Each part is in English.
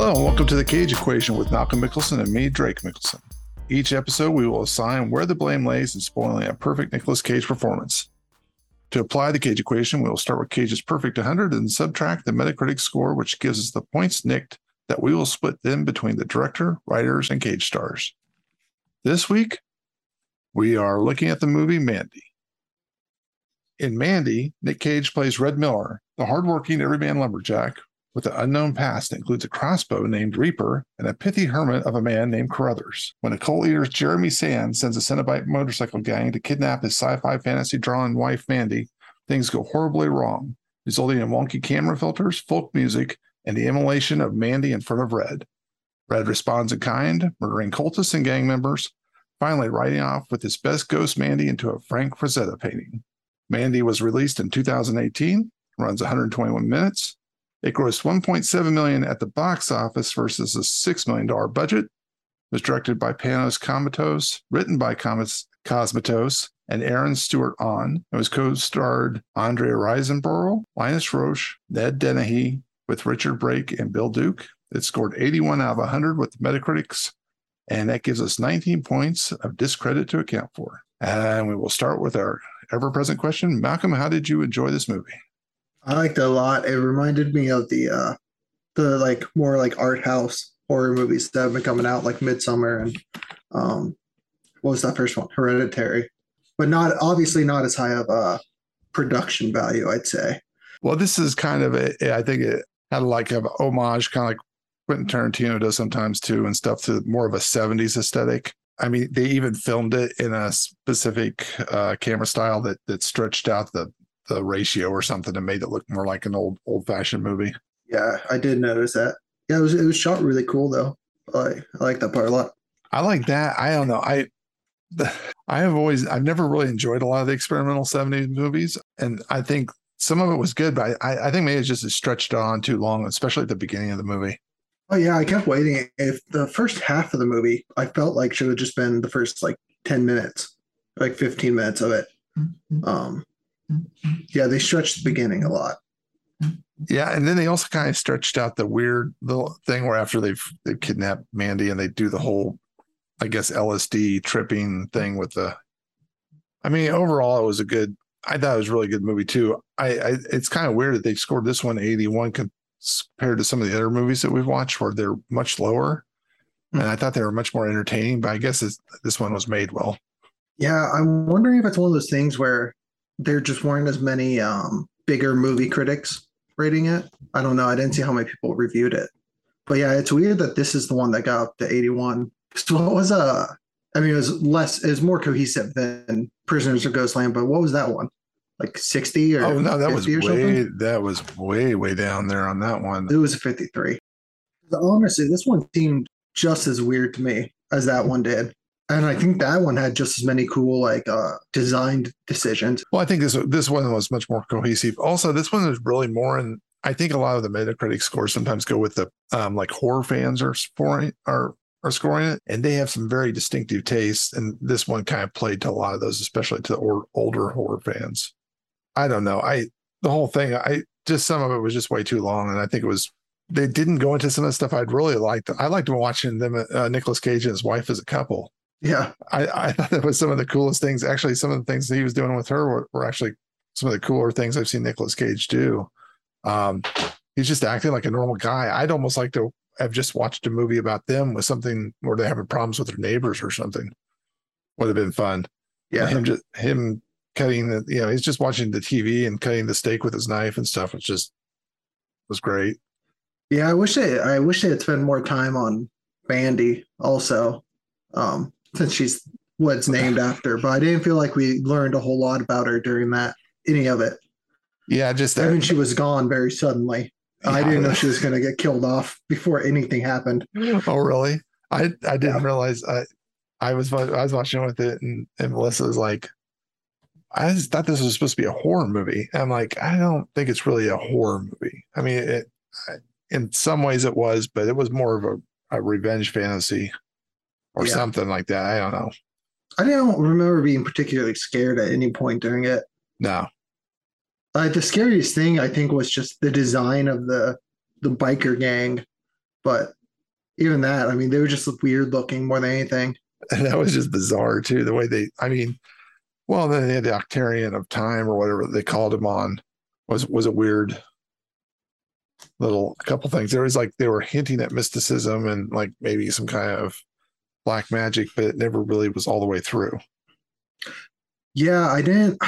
Hello, and welcome to the Cage Equation with Malcolm Mickelson and me, Drake Mickelson. Each episode, we will assign where the blame lays in spoiling a perfect Nicolas Cage performance. To apply the Cage equation, we will start with Cage's perfect 100 and subtract the Metacritic score, which gives us the points nicked that we will split them between the director, writers, and Cage stars. This week, we are looking at the movie Mandy. In Mandy, Nick Cage plays Red Miller, the hardworking everyman lumberjack with an unknown past that includes a crossbow named Reaper and a pithy hermit of a man named Carruthers. When a cult leader Jeremy Sands sends a Cenobite motorcycle gang to kidnap his sci-fi fantasy drawn wife Mandy, things go horribly wrong, resulting in wonky camera filters, folk music, and the immolation of Mandy in front of Red. Red responds in kind, murdering cultists and gang members, finally riding off with his best ghost Mandy into a Frank Frazetta painting. Mandy was released in 2018, runs 121 minutes, it grossed 1.7 million at the box office versus a six million dollar budget. It was directed by Panos Cosmatos, written by Cosmatos and Aaron Stewart-Ahn. It was co-starred Andrea Riseborough, Linus Roache, Ned Dennehy, with Richard Brake and Bill Duke. It scored 81 out of 100 with Metacritics, and that gives us 19 points of discredit to account for. And we will start with our ever-present question. Malcolm, how did you enjoy this movie? I liked it a lot. It reminded me of the uh the like more like art house horror movies that have been coming out, like Midsummer and um what was that first one? Hereditary. But not obviously not as high of a production value, I'd say. Well, this is kind of a I think it had like a homage, kind of like Quentin Tarantino does sometimes too, and stuff to more of a 70s aesthetic. I mean, they even filmed it in a specific uh, camera style that that stretched out the the ratio or something and made it look more like an old old fashioned movie. Yeah, I did notice that. Yeah, it was it was shot really cool though. I I like that part a lot. I like that. I don't know. I I have always I've never really enjoyed a lot of the experimental 70s movies. And I think some of it was good, but I, I think maybe it's just stretched on too long, especially at the beginning of the movie. Oh yeah, I kept waiting. If the first half of the movie, I felt like should have just been the first like 10 minutes, like 15 minutes of it. Mm-hmm. Um, yeah, they stretched the beginning a lot. Yeah, and then they also kind of stretched out the weird little thing where after they've they've kidnapped Mandy and they do the whole, I guess LSD tripping thing with the. I mean, overall, it was a good. I thought it was a really good movie too. I, I it's kind of weird that they scored this one 81 compared to some of the other movies that we've watched where they're much lower, mm-hmm. and I thought they were much more entertaining. But I guess this one was made well. Yeah, I'm wondering if it's one of those things where there just weren't as many um, bigger movie critics rating it. I don't know. I didn't see how many people reviewed it. But yeah, it's weird that this is the one that got up to 81. So what was a uh, I mean it was less it was more cohesive than Prisoners of Ghostland, but what was that one? Like 60 or Oh no, that was way something? that was way, way down there on that one. It was 53. Honestly, this one seemed just as weird to me as that one did and I think that one had just as many cool like uh designed decisions. Well, I think this this one was much more cohesive. Also, this one is really more in I think a lot of the Metacritic scores sometimes go with the um like horror fans are scoring are are scoring it, and they have some very distinctive tastes. And this one kind of played to a lot of those, especially to the or, older horror fans. I don't know. I the whole thing. I just some of it was just way too long, and I think it was they didn't go into some of the stuff I'd really liked. I liked watching them, uh, Nicolas Cage and his wife as a couple. Yeah, I, I thought that was some of the coolest things. Actually, some of the things that he was doing with her were, were actually some of the cooler things I've seen Nicolas Cage do. Um, he's just acting like a normal guy. I'd almost like to have just watched a movie about them with something where they're having problems with their neighbors or something. Would have been fun. Yeah, him just him cutting the you know he's just watching the TV and cutting the steak with his knife and stuff. It's just was great. Yeah, I wish they I wish they had spent more time on Mandy also. Um, since she's what's named after, but I didn't feel like we learned a whole lot about her during that any of it. Yeah, just I mean, uh, she was gone very suddenly. Yeah. I didn't know she was going to get killed off before anything happened. Oh, really? I I didn't yeah. realize I I was I was watching with it, and, and Melissa was like, I just thought this was supposed to be a horror movie. I'm like, I don't think it's really a horror movie. I mean, it in some ways it was, but it was more of a, a revenge fantasy or yeah. something like that. I don't know. I don't remember being particularly scared at any point during it. No. Uh, the scariest thing I think was just the design of the the biker gang. but even that, I mean, they were just weird looking more than anything. And that was just bizarre too. The way they, I mean, well, then they had the Octarian of Time or whatever they called him on was was a weird little couple things. There was like they were hinting at mysticism and like maybe some kind of black magic, but it never really was all the way through. Yeah, I didn't.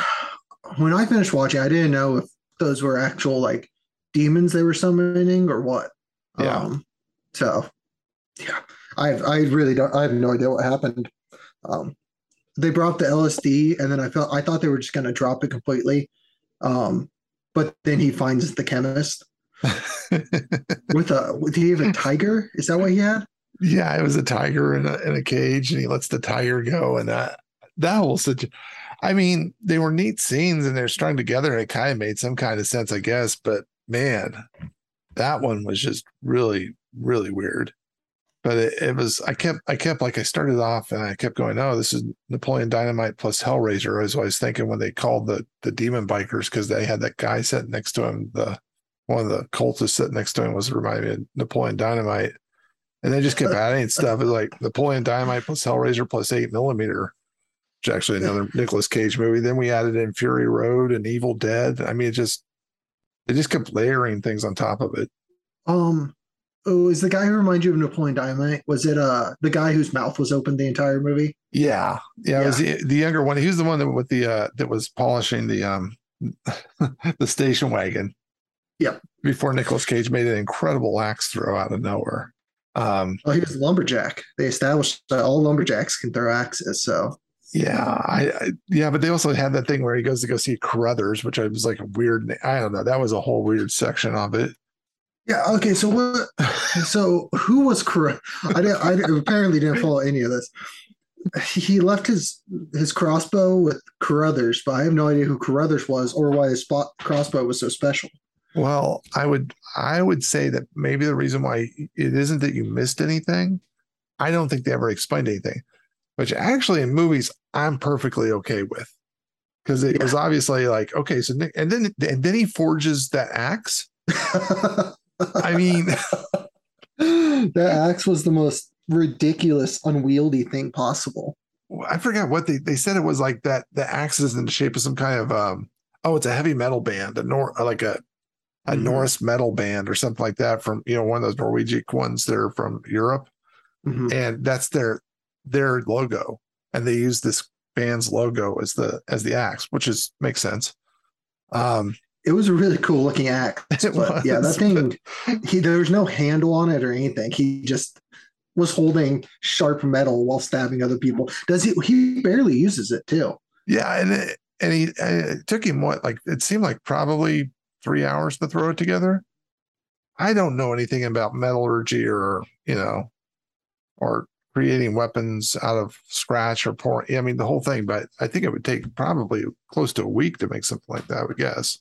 When I finished watching, I didn't know if those were actual like demons they were summoning or what. Yeah. Um, so, yeah, I I really don't. I have no idea what happened. Um, they brought the LSD, and then I felt I thought they were just going to drop it completely. Um, but then he finds the chemist with a. Did he have a tiger? Is that what he had? Yeah, it was a tiger in a, in a cage, and he lets the tiger go, and that that whole situation. I mean, they were neat scenes, and they're strung together, and it kind of made some kind of sense, I guess. But man, that one was just really, really weird. But it, it was. I kept, I kept like I started off, and I kept going, "Oh, this is Napoleon Dynamite plus Hellraiser." As I was thinking when they called the the demon bikers because they had that guy sitting next to him. The one of the cultists sitting next to him was reminding me of Napoleon Dynamite. And they just kept adding stuff. It's like Napoleon Dynamite plus Hellraiser plus eight millimeter, which actually another Nicolas Cage movie. Then we added in Fury Road and Evil Dead. I mean, it just they just kept layering things on top of it. Um, oh, is the guy who reminds you of Napoleon Dynamite? Was it uh the guy whose mouth was open the entire movie? Yeah, yeah. It was the, the younger one. He was the one that with the uh that was polishing the um the station wagon. Yep. Before Nicolas Cage made an incredible axe throw out of nowhere. Um, Oh, he was a lumberjack. They established that all lumberjacks can throw axes. So Yeah, I, I yeah, but they also had that thing where he goes to go see Carruthers, which I was like a weird. I don't know. That was a whole weird section of it. yeah, okay. So what? So who was correct? I didn't. I apparently didn't follow any of this. He left his his crossbow with Carruthers, but I have no idea who Carruthers was or why his spot crossbow was so special. Well, I would I would say that maybe the reason why it isn't that you missed anything. I don't think they ever explained anything, which actually in movies I'm perfectly okay with, because it Yeah. was obviously like okay, so Nick, and then and then he forges that axe. I mean, that axe was the most ridiculous, unwieldy thing possible. I forgot what they they said it was like that. The axe is in the shape of some kind of um. Oh, it's a heavy metal band, a nor like a a Mhm. Norse metal band or something like that from you know one of those Norwegian ones. They're from Europe, Mhm. and that's their their logo, and they use this band's logo as the as the axe, which is makes sense. Um, It was a really cool looking axe. But yeah, that was, thing, he, there was no handle on it or anything. He just was holding sharp metal while stabbing other people. Does he? He barely uses it too. yeah, and it, and he and it took him what like it seemed like probably three hours to throw it together. I don't know anything about metallurgy or you know, or creating weapons out of scratch or pouring. I mean the whole thing, but I think it would take probably close to a week to make something like that. I would guess.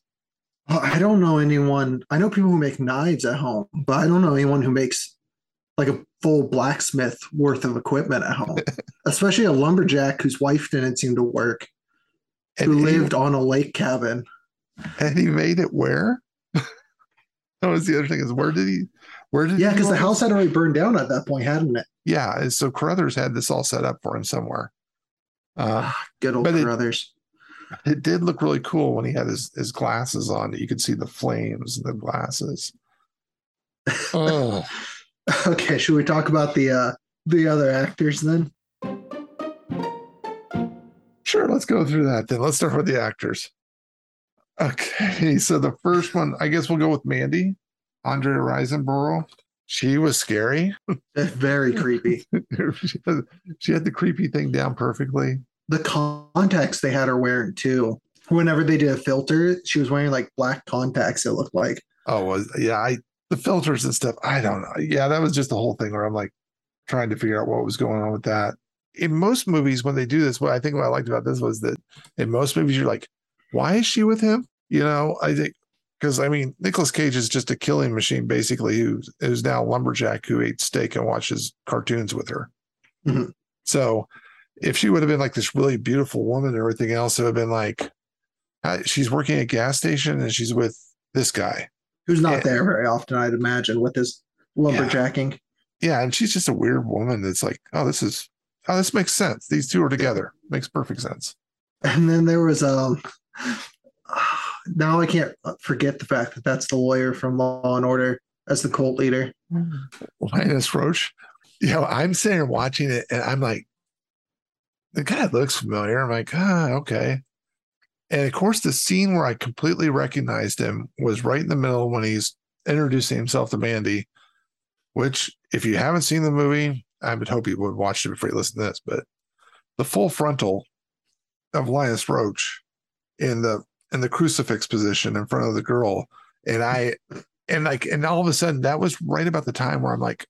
Well, I don't know anyone. I know people who make knives at home, but I don't know anyone who makes like a full blacksmith worth of equipment at home, especially a lumberjack whose wife didn't seem to work, And who he- lived on a lake cabin. And he made it where? that was the other thing is where did he? Where did Yeah, because the house had already burned down at that point, hadn't it? Yeah, and so Carruthers had this all set up for him somewhere. Uh, Good old But it- it did look really cool when he had his, his glasses on. You could see the flames in the glasses. Oh, Okay, should we talk about the uh the other actors then? sure. Let's go through that then. Let's start with the actors. Okay, so the first one, I guess we'll go with Mandy, Andrea Riseborough. She was scary. Very creepy. she, had, she had the creepy thing down perfectly. The contacts they had her wearing too. Whenever they did a filter, she was wearing like black contacts. It looked like. Oh, was yeah. I the filters and stuff. I don't know. Yeah, that was just the whole thing where I'm like trying to figure out what was going on with that. In most movies, when they do this, what I think what I liked about this was that in most movies, you're like, why is she with him? You know, I think because I mean, Nicolas Cage is just a killing machine, basically, who is now a lumberjack who ate steak and watches cartoons with her. Mhm. So if she would have been like this really beautiful woman and everything else, it would have been like, she's working at a gas station and she's with this guy. Who's not Yeah. there very often, I'd imagine, with his lumberjacking. Yeah, and she's just a weird woman that's like, oh, this is oh, this makes sense. These two are together. Makes perfect sense. And then there was um now I can't forget the fact that that's the lawyer from Law and Order as the cult leader. Linus Roache. You know, I'm sitting here watching it and I'm like, the guy looks familiar. I'm like, ah, okay. And of course, the scene where I completely recognized him was right in the middle when he's introducing himself to Mandy, which, if you haven't seen the movie, I would hope you would watch it before you listen to this. But the full frontal of Linus Roache in the in the crucifix position in front of the girl, and I and like and all of a sudden that was right about the time where I'm like,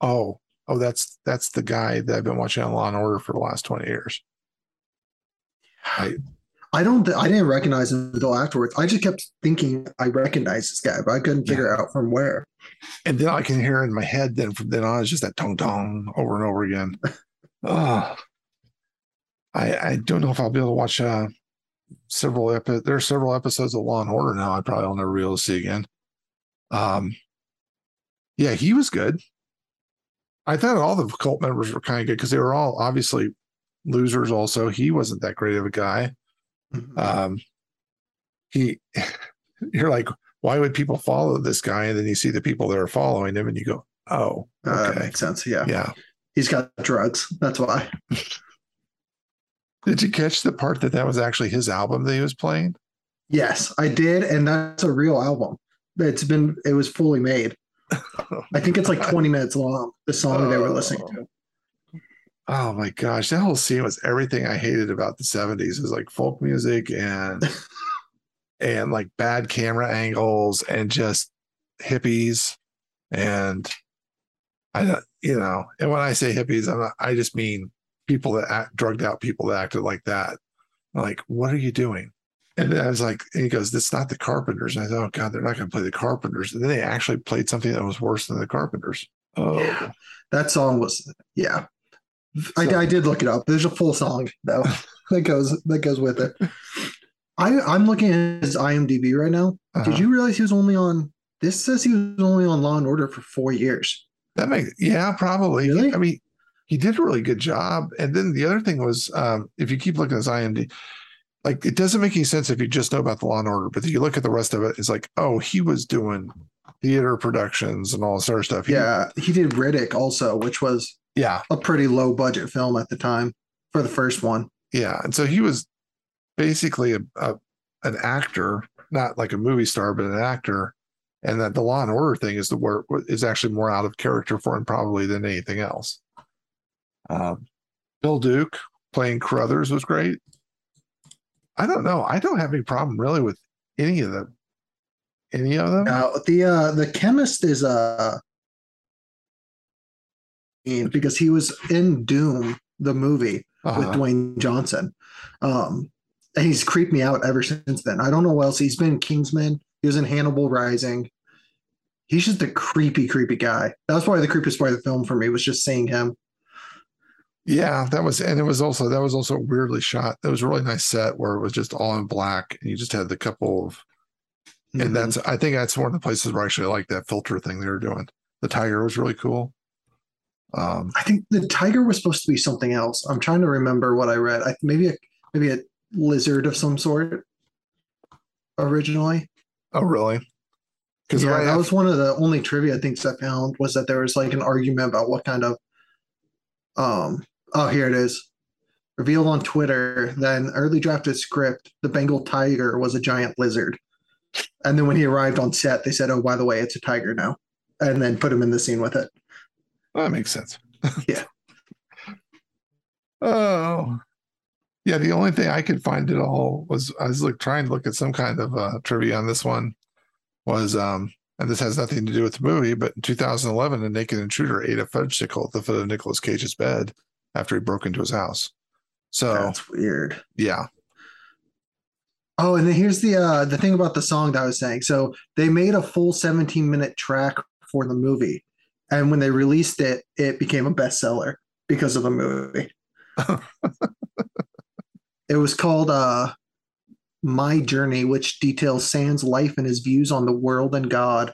oh, oh, that's that's the guy that I've been watching on Law and Order for the last 20 years. I I don't I didn't recognize him until afterwards. I just kept thinking I recognized this guy, but I couldn't figure yeah. out from where. And then I can hear in my head then from then on it's just that tong tong over and over again. oh, I I don't know if I'll be able to watch uh several epi- there are several episodes of Law and Order now. I probably will never be able to see again. Um, yeah, he was good. I thought all the cult members were kind of good because they were all obviously losers. Also, he wasn't that great of a guy. Mm-hmm. Um, he, you're like, why would people follow this guy? And then you see the people that are following him, and you go, oh, okay. uh, that makes sense. Yeah, yeah. He's got drugs. That's why. Did you catch the part that that was actually his album that he was playing? Yes, I did, and that's a real album. It's been it was fully made. I think it's like 20 minutes long, the song oh. they were listening to. Oh. oh my gosh, that whole scene was everything I hated about the 70s. It was like folk music and and like bad camera angles and just hippies and I don't you know, and when I say hippies, I'm not, I just mean people that act drugged out people that acted like that. I'm like, what are you doing? And I was like, and he goes, "That's not the Carpenters." And I thought, "Oh God, they're not going to play the Carpenters." And then they actually played something that was worse than the Carpenters. Oh, yeah. that song was yeah. So, I, I did look it up. There's a full song though that goes that goes with it. I I'm looking at his IMDb right now. Uh-huh. Did you realize he was only on? This says he was only on Law and Order for four years. That makes yeah, probably. Really? I mean, he did a really good job. And then the other thing was, um, if you keep looking at his IMDb, like it doesn't make any sense if you just know about the Law and Order, but if you look at the rest of it, it's like, oh, he was doing theater productions and all this other stuff. He, yeah, he did Riddick also, which was yeah a pretty low budget film at the time for the first one. Yeah, and so he was basically a, a an actor, not like a movie star, but an actor. And that the Law and Order thing is the work is actually more out of character for him probably than anything else. Um, Bill Duke playing Carruthers was great. I don't know. I don't have any problem really with any of them. Any of them? Now the uh the chemist is uh because he was in Doom, the movie uh-huh. with Dwayne Johnson. Um and he's creeped me out ever since then. I don't know what else. He's been Kingsman. He was in Hannibal Rising. He's just a creepy, creepy guy. That was probably the creepiest part of the film for me was just seeing him. Yeah, that was, and it was also that was also weirdly shot. That was a really nice set where it was just all in black, and you just had the couple of, mm-hmm. and that's I think that's one of the places where I actually like that filter thing they were doing. The tiger was really cool. Um, I think the tiger was supposed to be something else. I'm trying to remember what I read. I, maybe a maybe a lizard of some sort originally. Oh, really? Because yeah, that was one of the only trivia things I found was that there was like an argument about what kind of um Oh, here it is. Revealed on Twitter that in early drafted script, the Bengal tiger was a giant lizard. And then when he arrived on set, they said, "Oh, by the way, it's a tiger now," and then put him in the scene with it. That makes sense. yeah. Oh, yeah. The only thing I could find at all was I was like trying to look at some kind of uh, trivia on this one. Was um, and this has nothing to do with the movie, but in 2011, a naked intruder ate a fudge fudgesicle at the foot of Nicolas Cage's bed after he broke into his house. So that's weird. Yeah. Oh, and then here's the uh the thing about the song that I was saying. So they made a full 17 minute track for the movie. And when they released it, it became a bestseller because of the movie. it was called uh My Journey, which details Sand's life and his views on the world and God.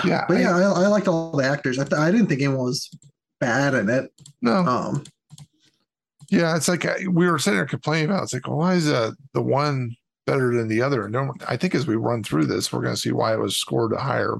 Yeah, but I- yeah, I, I liked all the actors. I, th- I didn't think anyone was bad in it. no, Um, yeah, it's like uh, we were sitting there complaining about. It's like, well, why is uh, the one better than the other? And no, I think as we run through this, we're going to see why it was scored a higher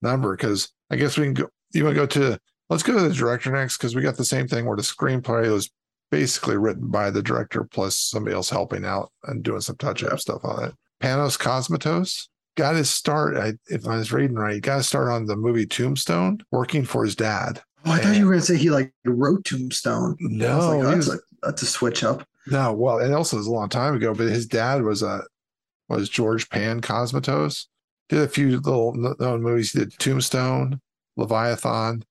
number. Because I guess we can go. You want to go to? Let's go to the director next because we got the same thing where the screenplay was basically written by the director plus somebody else helping out and doing some touch up stuff on it. Panos Cosmatos got his start. I, if I was reading right, he got his start on the movie Tombstone, working for his dad. oh, I thought you were going to say he like wrote Tombstone. Was No, like, oh, he that's, was- a, that's a switch up. no. Well, it also it was a long time ago, but his dad was a was George Pan Cosmatos. Did a few little known movies. He did Tombstone, Leviathan,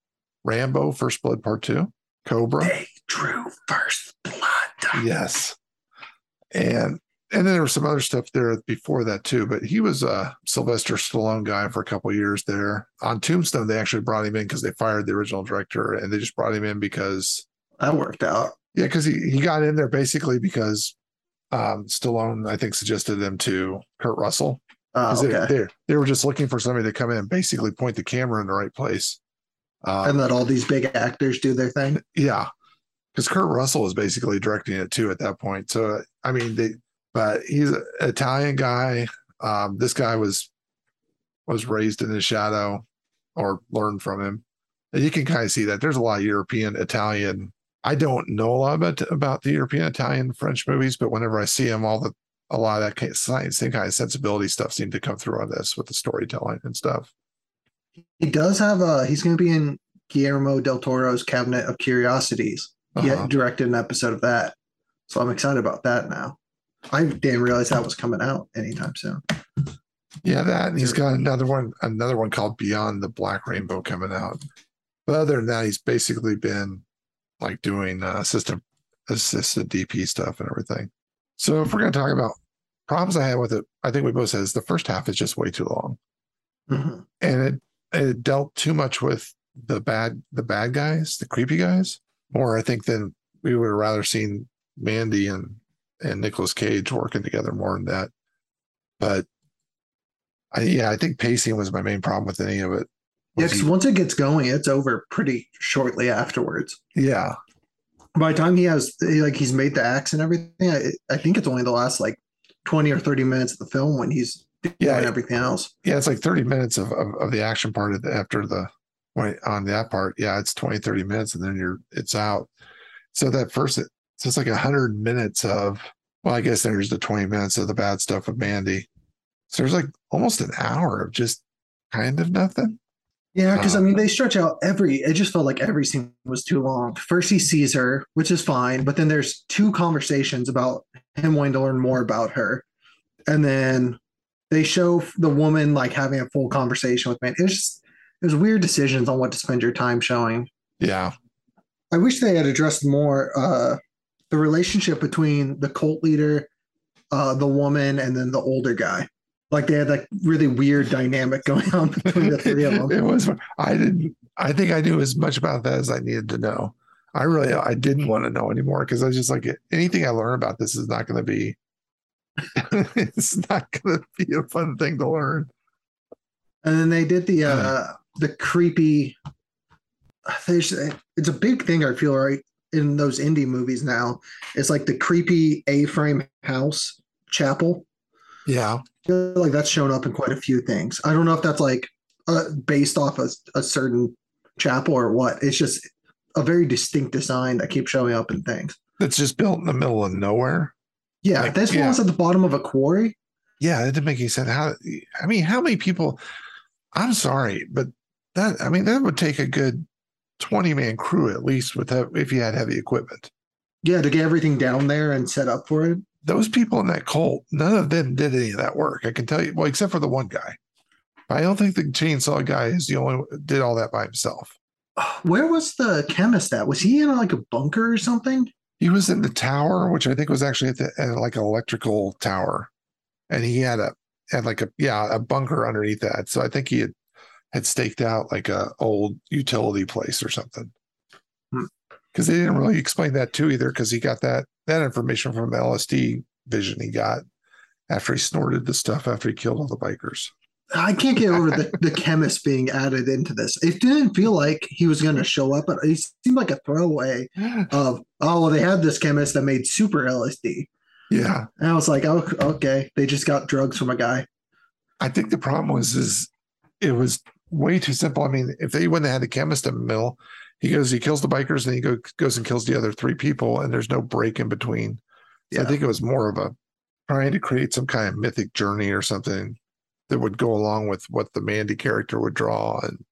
Rambo, First Blood Part Two, Cobra. They drew first blood. Yes. And and then there was some other stuff there before that too. But he was a Sylvester Stallone guy for a couple of years there. On Tombstone, they actually brought him in because they fired the original director and they just brought him in because That worked out. yeah, because he, he got in there basically because um Stallone, I think, suggested him to Kurt Russell. 'Cause okay. they, they, they were just looking for somebody to come in and basically point the camera in the right place. Um, and let all these big actors do their thing. Yeah, because Kurt Russell was basically directing it too at that point. So I mean, they, but he's an Italian guy. Um, this guy was was raised in his shadow, or learned from him, and you can kind of see that there's a lot of European Italian. I don't know a lot about about the European Italian French movies, but whenever I see them, all the a lot of that science, same kind of sensibility stuff seemed to come through on this with the storytelling and stuff. He does have a. He's going to be in Guillermo del Toro's Cabinet of Curiosities. He Uh-huh. directed an episode of that, so I'm excited about that now. I didn't realize that was coming out anytime soon. Yeah, that and he's got another one, another one called Beyond the Black Rainbow coming out. But other than that, he's basically been like doing uh, assistant assistant DP stuff and everything. So if we're going to talk about problems I had with it, I think we both said is the first half is just way too long, Mhm. and it it dealt too much with the bad the bad guys, the creepy guys, more I think than we would have rather seen Mandy and and Nicolas Cage working together more than that. But I, yeah, I think pacing was my main problem with any of it. Yeah, because once it gets going, it's over pretty shortly afterwards. yeah, By the time he has like he's made the axe and everything, I, I think it's only the last like twenty or thirty minutes of the film when he's doing Yeah. everything else. yeah, it's like 30 minutes of, of, of the action part of the, after the when on that part. Yeah, it's 20, 30 minutes and then you're it's out. So that first so it's like a hundred minutes of well, I guess there's the 20 minutes of the bad stuff with Mandy. So there's like almost an hour of just kind of nothing. Yeah, because I Uh, mean they stretch out every. It just felt like every scene was too long. First he sees her, which is fine, but then there's two conversations about him wanting to learn more about her, and then they show the woman like having a full conversation with man. It was just it was weird decisions on what to spend your time showing. Yeah. I wish they had addressed more uh, the relationship between the cult leader, uh, the woman, and then the older guy. Like they had like really weird dynamic going on between the three of them. it was I didn't I think I knew as much about that as I needed to know. I really I didn't want to know anymore because I was just like anything I learn about this is not going to be it's not going to be a fun thing to learn. And then they did the uh the creepy. There's it's a big thing I feel right in those indie movies now. It's like the creepy A-frame house chapel. Yeah. Like that's shown up in quite a few things. I don't know if that's like uh, based off a, a certain chapel or what. It's just a very distinct design that keeps showing up in things. that's just built in the middle of nowhere. Yeah, Like, this yeah. at the bottom of a quarry. Yeah, it didn't make any sense. How I mean, how many people I'm sorry, but that I mean that would take a good 20 man crew at least with that if you had heavy equipment. Yeah, to get everything down there and set up for it. those people in that cult, none of them did any of that work. I can tell you, well, except for the one guy. I don't think the chainsaw guy is the only one did all that by himself. Where was the chemist at? Was he in like a bunker or something? He was in the tower, which I think was actually at, the, at like an electrical tower, and he had a had like a yeah a bunker underneath that. So I think he had had staked out like a old utility place or something. Hmm. Because they didn't really explain that too either. Because he got that that information from the LSD vision he got after he snorted the stuff after he killed all the bikers. I can't get over the, the chemist being added into this. It didn't feel like he was going to show up, but it seemed like a throwaway of, oh, well, they had this chemist that made super LSD. Yeah. And I was like, oh, okay. They just got drugs from a guy. I think the problem was is it was way too simple. I mean, if they wouldn't have had the chemist in the middle, he goes, he kills the bikers, and he go, goes and kills the other three people, and there's no break in between. So I think it was more of a trying to create some kind of mythic journey or something that would go along with what the Mandy character would draw. And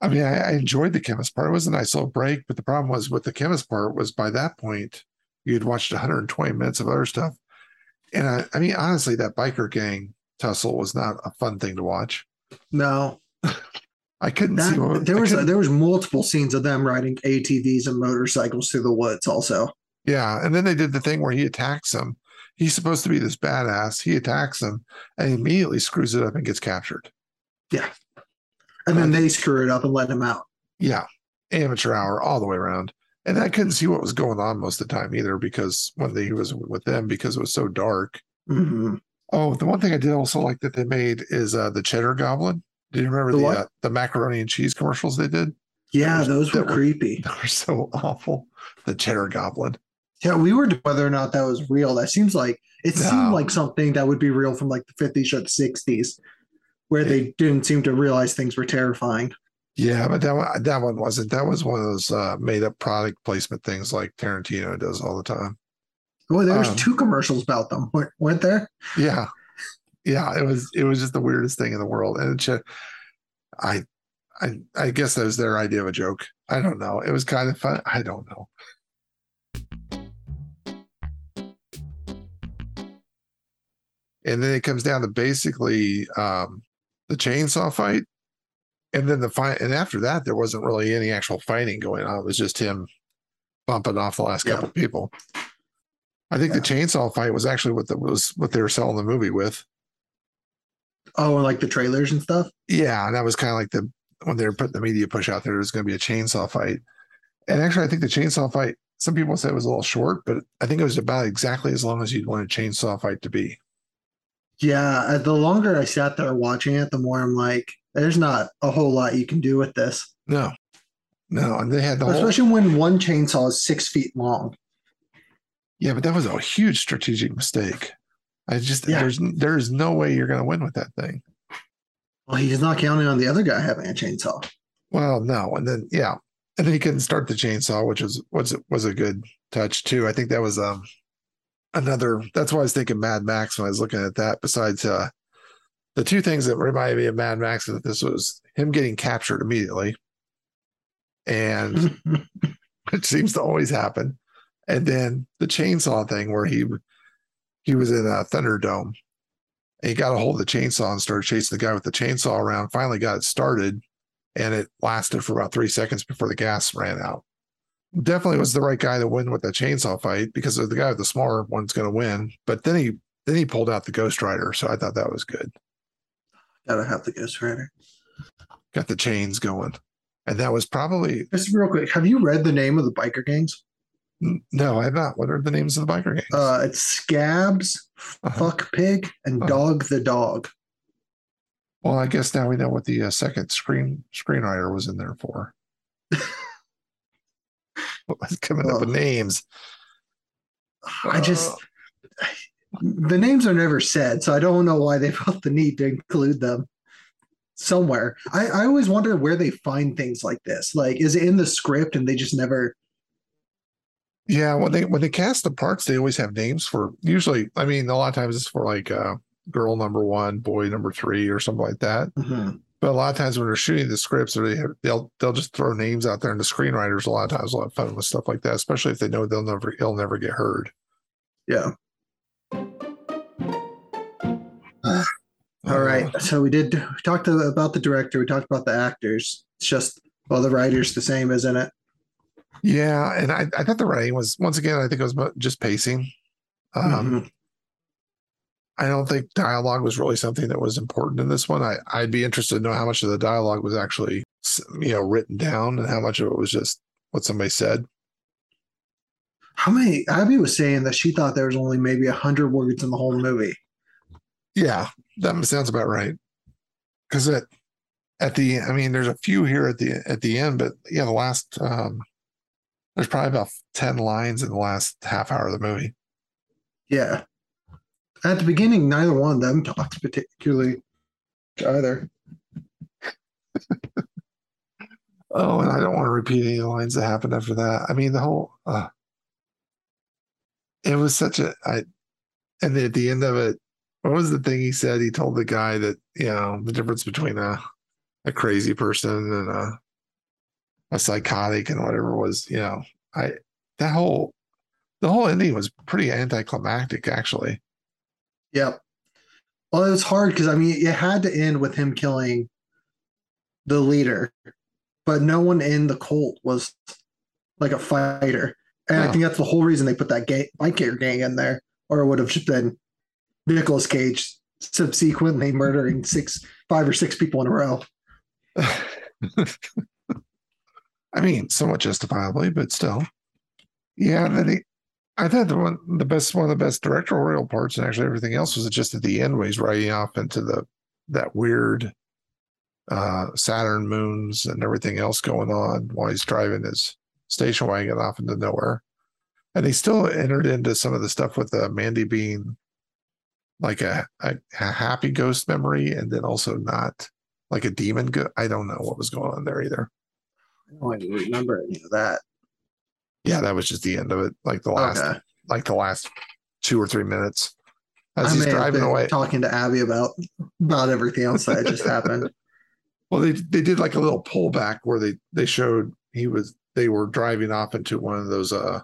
I mean, I, I enjoyed the chemist part. It was a nice little break, but the problem was with the chemist part was by that point you had watched 120 minutes of other stuff. And I, I mean, honestly, that biker gang tussle was not a fun thing to watch. No, I couldn't see what there was couldn't- there was multiple scenes of them riding ATVs and motorcycles through the woods. Also, Yeah, and then they did the thing where he attacks him. He's supposed to be this badass. He attacks him and immediately screws it up and gets captured. Yeah, and then they screw it up and let him out. Yeah, amateur hour all the way around. And I couldn't see what was going on most of the time either because when they, he was with them because it was so dark. hmm Oh, the one thing I did also like that they made is uh, the cheddar goblin. Do you remember The the uh, the macaroni and cheese commercials they did? Yeah, was- those were were- creepy. They were so awful. The cheddar goblin. Yeah, we were whether or not that was real. That seems like it No. seemed like something that would be real from like the 50s or the 60s, where they didn't seem to realize things were terrifying. Yeah, but that one, that one wasn't. That was one of those uh, made up product placement things like Tarantino does all the time. Well, there was Um, two commercials about them, weren't there? Yeah, yeah. It was it was just the weirdest thing in the world, and just, I, I, I guess that was their idea of a joke. I don't know. It was kind of fun. I don't know. And then it comes down to basically um, the chainsaw fight, and then the fight. And after that, there wasn't really any actual fighting going on. It was just him bumping off the last Yeah. couple people. I think the chainsaw fight was actually what the, was what they were selling the movie with. Oh, like the trailers and stuff. Yeah, and that was kind of like the when they were putting the media push out there, there was going to be a chainsaw fight. And actually, I think the chainsaw fight. Some people said it was a little short, but I think it was about exactly as long as you'd want a chainsaw fight to be. Yeah, the longer I sat there watching it, the more I'm like, there's not a whole lot you can do with this, No, no, and they had the whole. especially when one chainsaw is six feet long. Yeah, but that was a huge strategic mistake. I just Yeah. there's there's no way you're going to win with that thing. Well, he's not counting on the other guy having a chainsaw. Well, no, and then yeah, and then he couldn't start the chainsaw, which was was was a good touch too. I think that was um another. That's why I was thinking Mad Max when I was looking at that. Besides uh the two things that reminded me of Mad Max is that this was him getting captured immediately, and which seems to always happen, and then the chainsaw thing where he he was in a Thunderdome. And he got a hold of the chainsaw and started chasing the guy with the chainsaw around. Finally got it started, and it lasted for about three seconds before the gas ran out. Definitely was the right guy to win with the chainsaw fight because the guy with the smaller one's going to win. But then he then he pulled out the Ghost Rider, so I thought that was good. Gotta have the Ghost Rider. Got the chains going, and that was probably Just real quick, have you read the name of the biker gangs? No, I have not. What are the names of the biker gangs? Uh, it's Scabs, Uh-huh. Fuck Pig, and Uh-huh. Dog the Dog. Well, I guess now we know what the uh, second screen screenwriter was in there for. what was coming up with names? I just Uh, the names are never said, so I don't know why they felt the need to include them somewhere. I, I always wonder where they find things like this. Like, is it in the script and they just never? Yeah, when they when they cast the parts, they always have names for. Usually, I mean, a lot of times it's for like uh, girl number one, boy number three, or something like that. Mhm. But a lot of times when they're shooting the scripts, or they have, they'll they'll just throw names out there, and the screenwriters a lot of times will have fun with stuff like that, especially if they know they'll never it'll never get heard. Yeah. All right. Uh, So we did we talked to, about the director. We talked about the actors. It's just well, the writer's the same, isn't it? Yeah, and I I thought the writing was once again I think it was just pacing. Um, Mhm. I don't think dialogue was really something that was important in this one. I, I'd be interested to know how much of the dialogue was actually, you know, written down and how much of it was just what somebody said. How many? Abby was saying that she thought there was only maybe a hundred words in the whole movie. Yeah, that sounds about right. because at at the I mean, there's a few here at the at the end, but yeah, the last um there's probably about ten lines in the last half hour of the movie. Yeah. At the beginning, neither one of them talks particularly either. Oh, and I don't want to repeat any lines that happened after that. I mean, the whole uh, it was such a I and at the end of it, what was the thing he said? He told the guy that, you know, the difference between a a crazy person and a a psychotic and whatever was, you know, I that whole the whole ending was pretty anticlimactic actually. Yep. Well, it was hard because I mean, it had to end with him killing the leader, but no one in the cult was like a fighter. And I think that's the whole reason they put that gang, biker gang in there, or it would have just been Nicolas Cage subsequently murdering six, five or six people in a row. I mean, somewhat justifiably, but still. Yeah, he, I thought the one, the best, one of the best directorial parts, and actually everything else was just at the end where he's riding off into the that weird uh Saturn moons and everything else going on while he's driving his station wagon off into nowhere. And he still entered into some of the stuff with uh, Mandy being like a, a, a happy ghost memory, and then also not like a demon. Go- I don't know what was going on there either. I don't even remember any of that. Yeah, that was just the end of it. Like the last, Okay. like the last two or three minutes as I he's may have driving been away. talking to Abby about about everything else that just happened. Well, they they did like a little pullback where they they showed he was they were driving off into one of those uh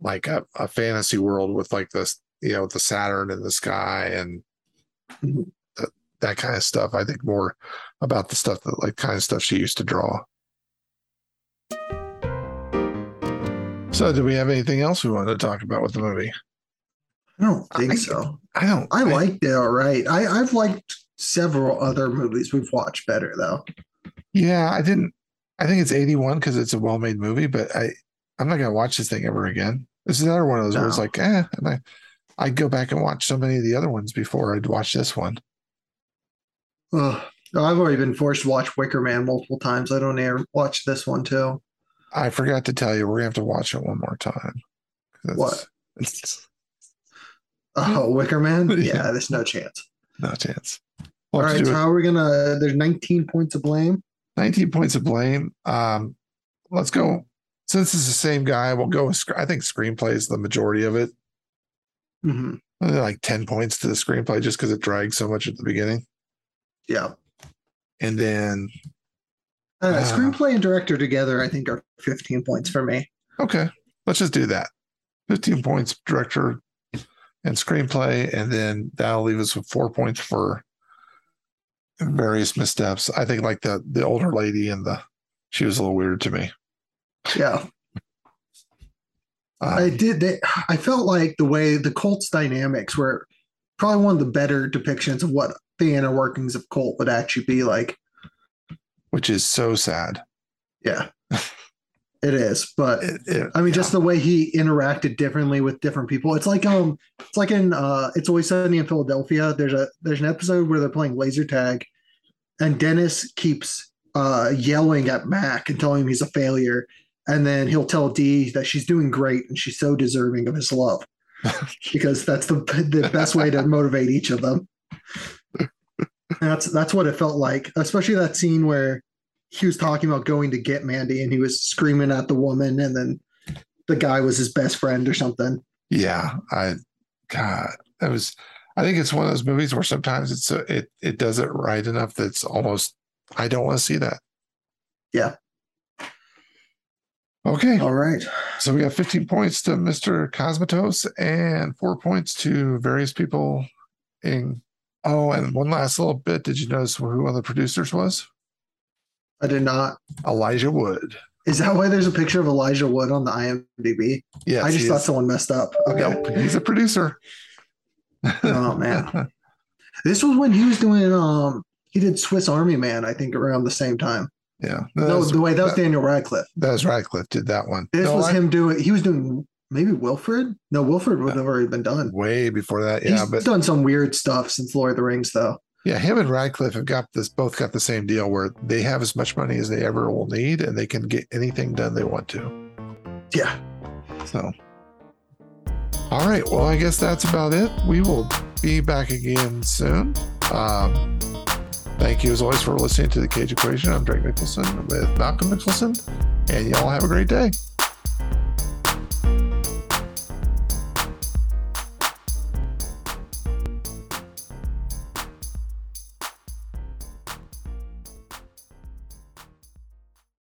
like a, a fantasy world with like this you know the Saturn in the sky and Mhm. that, that kind of stuff. I think more about the stuff that like kind of stuff she used to draw. So, do we have anything else we wanted to talk about with the movie? I don't think I- so. I don't. I liked it all right. I, I've liked several other movies we've watched better though. Yeah, I didn't. I think it's 81 because it's a well made movie, but I, I'm not going to watch this thing ever again. This is another one of those where it's like, eh, and I, I'd go back and watch so many of the other ones before I'd watch this one. Ugh. I've already been forced to watch Wicker Man multiple times. I don't dare watch this one too. I forgot to tell you, we're to have to watch it one more time. What? Oh, Wicker Man? Yeah. Yeah, there's no chance. no chance. All We'll have right, so it. how are we gonna? There's 19 points of blame. 19 points of blame. Um, let's go. Since it's the same guy, we'll go with, sc- I think screenplay is the majority of it. Mm-hmm. Like 10 points to the screenplay just because it drags so much at the beginning. Yeah, And then uh, Ah. screenplay and director together, I think, are 15 points for me. Okay, let's just do that. 15 points director and screenplay, and then that'll leave us with four points for various missteps. I think like the the older lady and the she was a little weird to me. Yeah, Um, I did. They, I felt like the way the Colts dynamics were probably one of the better depictions of what the inner workings of Colt would actually be like. Which is so sad. Yeah, it is. But It- it- I mean, yeah. just the way he interacted differently with different people. It's like um, it's like in uh, it's always sunny in Philadelphia. There's a there's an episode where they're playing laser tag, and Dennis keeps uh yelling at Mac and telling him he's a failure, and then he'll tell Dee that she's doing great and she's so deserving of his love, because that's the the best way to motivate each of them. And that's that's what it felt like, especially that scene where he was talking about going to get Mandy and he was screaming at the woman, and then the guy was his best friend or something. yeah, I God, that was. I think it's one of those movies where sometimes it's a, it it does it right enough that's almost I don't want to see that. Yeah. Okay. All right. So we got 15 points to Mr. Cosmatos and four points to various people in. Oh, and one last little bit. Did you notice who one of the producers was? I did not. Elijah Wood. Is that why there's a picture of Elijah Wood on the IMDb? Yeah, I just thought is. someone messed up. Okay. Nope, he's a producer. Oh man. This was when he was doing um he did Swiss Army Man, I think around the same time. yeah. No, was, the way that was that, Daniel Radcliffe. that was Radcliffe did that one. This No, was I- him doing he was doing maybe Wilfred? No, Wilfred would have already been done. way before that. Yeah, He's but done some weird stuff since Lord of the Rings though. Yeah, him and Radcliffe have got this both got the same deal where they have as much money as they ever will need and they can get anything done they want to. Yeah. So all right. Well, I guess that's about it. We will be back again soon. Um, thank you as always for listening to the Cage Equation. I'm Drake Nicholson with Malcolm Nicholson, and y'all have a great day.